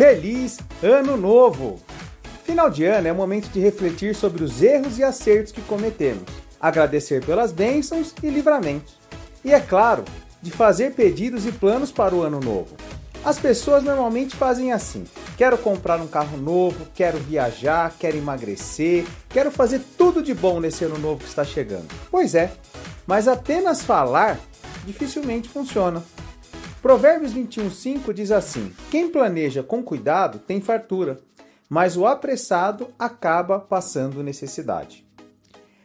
Feliz Ano Novo! Final de ano é o momento de refletir sobre os erros e acertos que cometemos, agradecer pelas bênçãos e livramentos. E é claro, de fazer pedidos e planos para o ano novo. As pessoas normalmente fazem assim: quero comprar um carro novo, quero viajar, quero emagrecer, quero fazer tudo de bom nesse ano novo que está chegando. Pois é, mas apenas falar dificilmente funciona. Provérbios 21:5 diz assim: Quem planeja com cuidado tem fartura, mas o apressado acaba passando necessidade.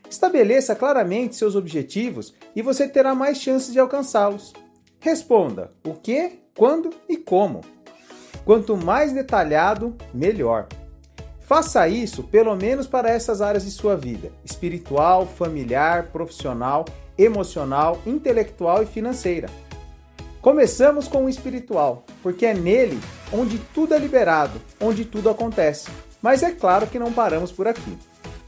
Estabeleça claramente seus objetivos e você terá mais chances de alcançá-los. Responda o que, quando e como. Quanto mais detalhado, melhor. Faça isso pelo menos para essas áreas de sua vida: espiritual, familiar, profissional, emocional, intelectual e financeira. Começamos com o espiritual, porque é nele onde tudo é liberado, onde tudo acontece. Mas é claro que não paramos por aqui.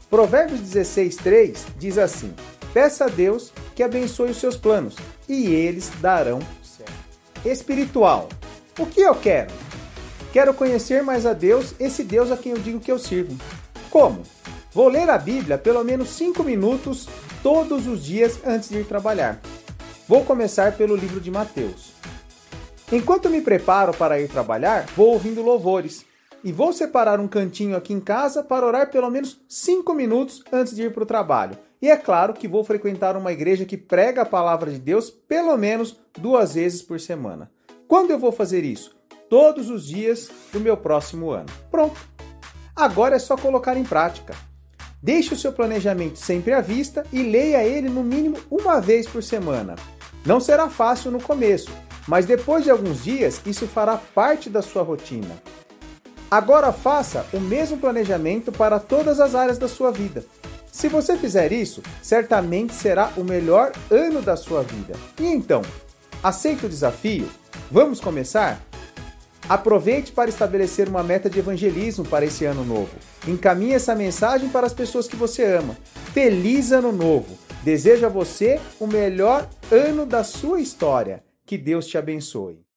Provérbios 16:3 diz assim: Peça a Deus que abençoe os seus planos, e eles darão certo. Espiritual. O que eu quero? Quero conhecer mais a Deus, esse Deus a quem eu digo que eu sirvo. Como? Vou ler a Bíblia pelo menos 5 minutos todos os dias antes de ir trabalhar. Vou começar pelo livro de Mateus. Enquanto me preparo para ir trabalhar, vou ouvindo louvores. E vou separar um cantinho aqui em casa para orar pelo menos 5 minutos antes de ir para o trabalho. E é claro que vou frequentar uma igreja que prega a palavra de Deus pelo menos duas vezes por semana. Quando eu vou fazer isso? Todos os dias do meu próximo ano. Pronto! Agora é só colocar em prática. Deixe o seu planejamento sempre à vista e leia ele no mínimo uma vez por semana. Não será fácil no começo, mas depois de alguns dias isso fará parte da sua rotina. Agora faça o mesmo planejamento para todas as áreas da sua vida. Se você fizer isso, certamente será o melhor ano da sua vida. E então, aceita o desafio? Vamos começar? Aproveite para estabelecer uma meta de evangelismo para esse ano novo. Encaminhe essa mensagem para as pessoas que você ama. Feliz Ano Novo! Desejo a você o melhor ano da sua história. Que Deus te abençoe.